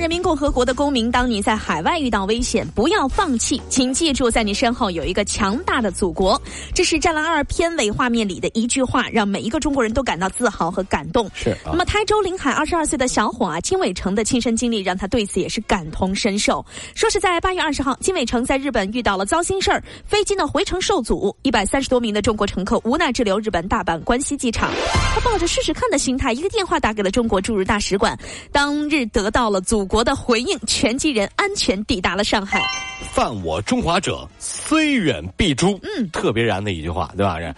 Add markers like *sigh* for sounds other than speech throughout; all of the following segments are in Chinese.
人民共和国的公民，当你在海外遇到危险，不要放弃，请记住，在你身后有一个强大的祖国。这是《战狼二》片尾画面里的一句话，让每一个中国人都感到自豪和感动。是啊那么，台州临海二十二岁的小伙啊，金伟成的亲身经历让他对此也是感同身受。说是在八月二十号，金伟成在日本遇到了糟心事儿，飞机呢回程受阻，一百三十多名的中国乘客无奈滞留日本大阪关西机场。他抱着试试看的心态，一个电话打给了中国驻日大使馆，当日得到了祖国的回应，拳击人安全抵达了上海。犯我中华者，虽远必诛。嗯，特别燃的一句话，对吧？这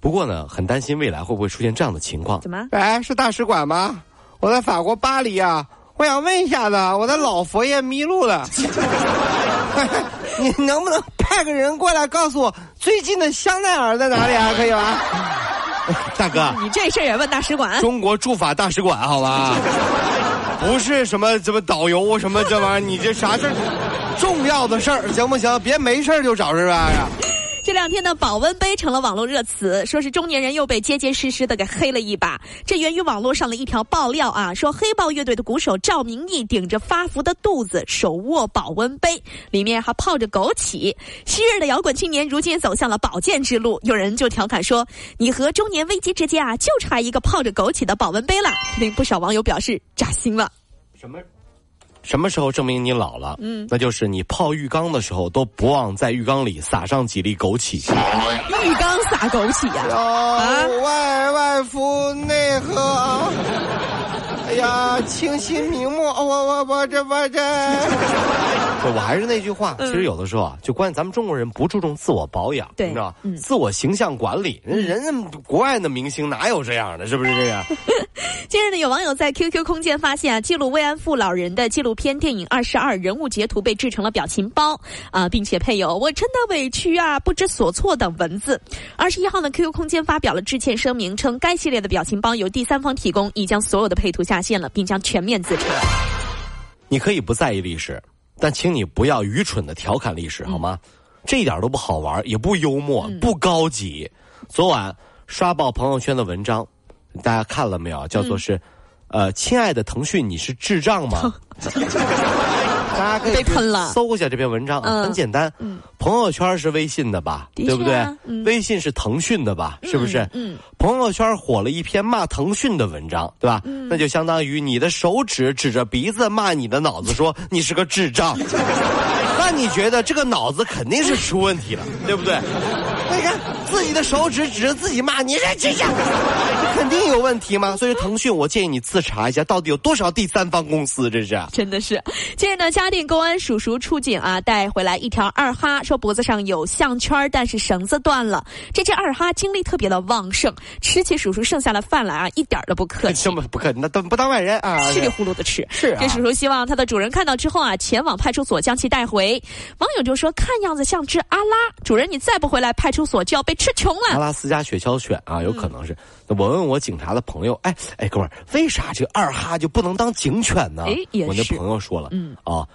不过呢，很担心未来会不会出现这样的情况。怎么？哎，是大使馆吗？我在法国巴黎啊，我想问一下子，我的老佛爷迷路了，*laughs* 你能不能派个人过来告诉我最近的香奈儿在哪里啊？可以吗？大哥，你这事儿也问大使馆？中国驻法大使馆，好吧？不是什么什么导游什么这玩意儿，你这啥事儿？重要的事儿行不行？别没事儿就找事儿啊？这两天呢，保温杯成了网络热词，说是中年人又被结结实实的给黑了一把。这源于网络上的一条爆料啊，说黑豹乐队的鼓手赵明义顶着发福的肚子，手握保温杯，里面还泡着枸杞。昔日的摇滚青年，如今走向了保健之路。有人就调侃说：“你和中年危机之间啊，就差一个泡着枸杞的保温杯了。”令不少网友表示扎心了。什么？什么时候证明你老了？嗯，那就是你泡浴缸的时候都不忘在浴缸里撒上几粒枸杞。浴缸撒枸杞呀、啊！外外敷内合。哎呀，清新明目，我我我这我这。*laughs* 我还是那句话，其实有的时候啊，就关键咱们中国人不注重自我保养，对你知道、嗯自我形象管理，人人家国外的明星哪有这样的？是不是这样？*laughs* 近日呢，有网友在 QQ 空间发现啊，记录慰安妇老人的纪录片电影《二十二》人物截图被制成了表情包啊，并且配有“我真的委屈啊，不知所措”等文字。二十一号呢，QQ 空间发表了致歉声明，称该系列的表情包由第三方提供，已将所有的配图下线了，并将全面自查。你可以不在意历史，但请你不要愚蠢的调侃历史，好吗？这一点都不好玩，也不幽默，不高级。昨晚刷爆朋友圈的文章，大家看了没有？叫做是，呃，亲爱的腾讯，你是智障吗？*laughs* 大家可以被喷了搜一下这篇文章很简单。朋友圈是微信的吧？对不对微信是腾讯的吧？是不是？嗯朋友圈火了一篇骂腾讯的文章，对吧？嗯那就相当于你的手指指着鼻子骂你的脑子，说你是个智障。*laughs* 那你觉得这个脑子肯定是出问题了，对不对？*laughs* 你看自己的手指指着自己骂你这这这，肯定有问题吗？所以腾讯，我建议你自查一下，到底有多少第三方公司？这是。真的是，近日呢，嘉定公安叔叔出警啊，带回来一条二哈，说脖子上有项圈，但是绳子断了。这只二哈精力特别的旺盛，吃起叔叔剩下的饭来啊，一点都不客气这。么不客气那当不当外人啊？稀里糊涂的吃，是啊这叔叔希望他的主人看到之后啊，前往派出所将其带回。网友就说：“看样子像只阿拉，主人你再不回来，派出所就要被吃穷了。阿拉斯加雪橇犬啊，有可能是。那我问我警察的朋友，哎哎，哥们儿，为啥这个二哈就不能当警犬呢？哎也我那朋友说了，嗯啊，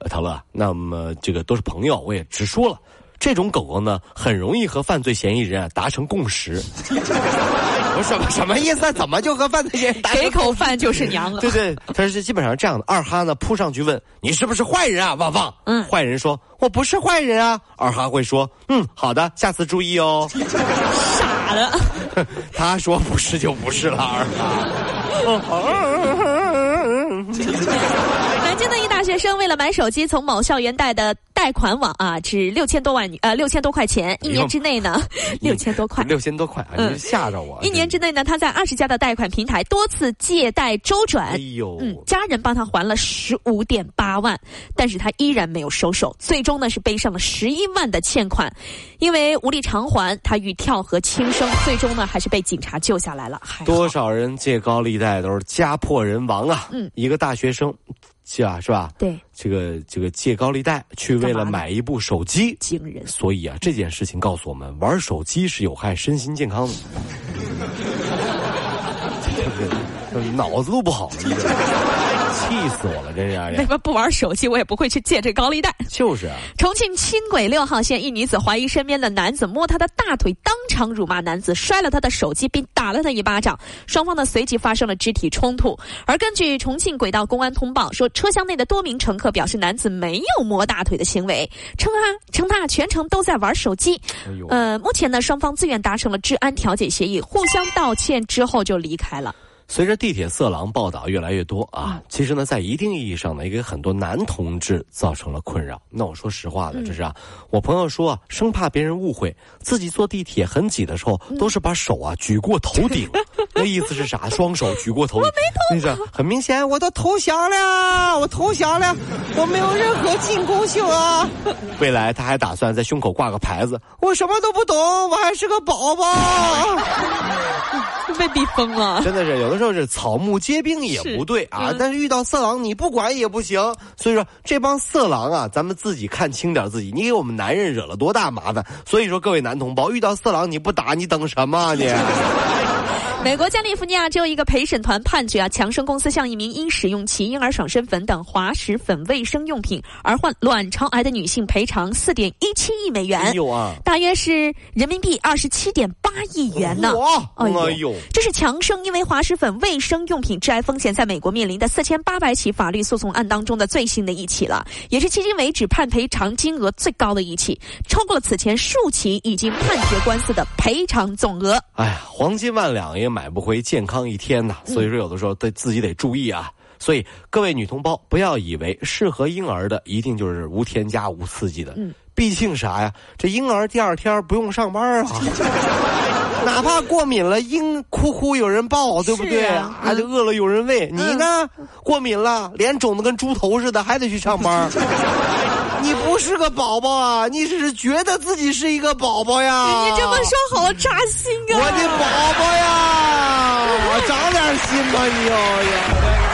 呃陶乐，那么这个都是朋友，我也直说了，这种狗狗呢，很容易和犯罪嫌疑人啊达成共识。*laughs* 我什么什么意思？怎么就和犯罪嫌疑人打给口饭就是娘了。对对，他是基本上这样的。二哈呢扑上去问你是不是坏人啊，旺旺？嗯坏人说我不是坏人啊。二哈会说嗯好的，下次注意哦。傻的。他说不是就不是了，二哈。南京的一大学生为了买手机，从某校园贷的贷款网啊，只六千多万呃六千多块钱，一年之内呢，*laughs* 六千多块。六千多块啊！嗯你吓着我。一年之内呢，他在二十家的贷款平台多次借贷周转，哎呦，嗯，家人帮他还了十五点八万，但是他依然没有收手，最终呢是背上了十一万的欠款，因为无力偿还，他欲跳河轻生，最终呢还是被警察救下来了。还多少人借高利贷都是家破人亡啊！嗯，一个大学生借啊是吧？对，这个这个借高利贷去为了买一部手机，惊人。所以啊，这件事情告诉我们，玩手机是有害身心健康的。*laughs* 这个脑子都不好了，气死我了！这样为什么不玩手机，我也不会去借这高利贷。就是啊，重庆轻轨六号线一女子怀疑身边的男子摸她的大腿，当场辱骂男子，摔了他的手机，并打了他一巴掌。双方呢随即发生了肢体冲突。而根据重庆轨道公安通报说，车厢内的多名乘客表示男子没有摸大腿的行为，称啊称他全程都在玩手机。哎，呃，目前呢双方自愿达成了治安调解协议，互相道歉之后就离开了。随着地铁色狼报道越来越多啊，其实呢，在一定意义上呢，也给很多男同志造成了困扰。那我说实话的，这是啊，我朋友说啊，生怕别人误会，自己坐地铁很挤的时候，都是把手啊举过头顶，*laughs* *laughs* 那意思是啥？双手举过头顶，那是很明显，我都投降了，我投降了，我没有任何进攻性啊！未来他还打算在胸口挂个牌子，我什么都不懂，我还是个宝宝。*laughs* 被逼疯了。真的是有的时候是草木皆兵也不对啊，嗯但是遇到色狼你不管也不行。所以说这帮色狼啊，咱们自己看清点自己，你给我们男人惹了多大麻烦。所以说各位男同胞，遇到色狼你不打你等什么啊你？美国加利福尼亚州一个陪审团判决啊，强生公司向一名因使用其婴儿爽身粉等滑石粉卫生用品而患卵巢癌的女性赔偿四点一七亿美元，有啊，大约是人民币二十七点八亿元呢。哇，哎呦哎呦，这是强生因为滑石粉卫生用品致癌风险在美国面临的四千八百起法律诉讼案当中的最新的一起了，也是迄今为止判赔偿金额最高的一起，超过了此前数起已经判决官司的赔偿总额。哎呀，黄金万两也买不回健康一天呐。所以说有的时候得自己得注意啊。所以各位女同胞，不要以为适合婴儿的一定就是无添加、无刺激的。嗯，毕竟啥呀？这婴儿第二天不用上班啊。*laughs* 哪怕过敏了，婴哭哭有人抱，对不对？是啊饿了有人喂。你呢？过敏了，脸肿的跟猪头似的，还得去上班。你不是个宝宝啊，你只是觉得自己是一个宝宝呀。你这么说好扎心啊！我的宝宝呀，长点心吧你哦呀！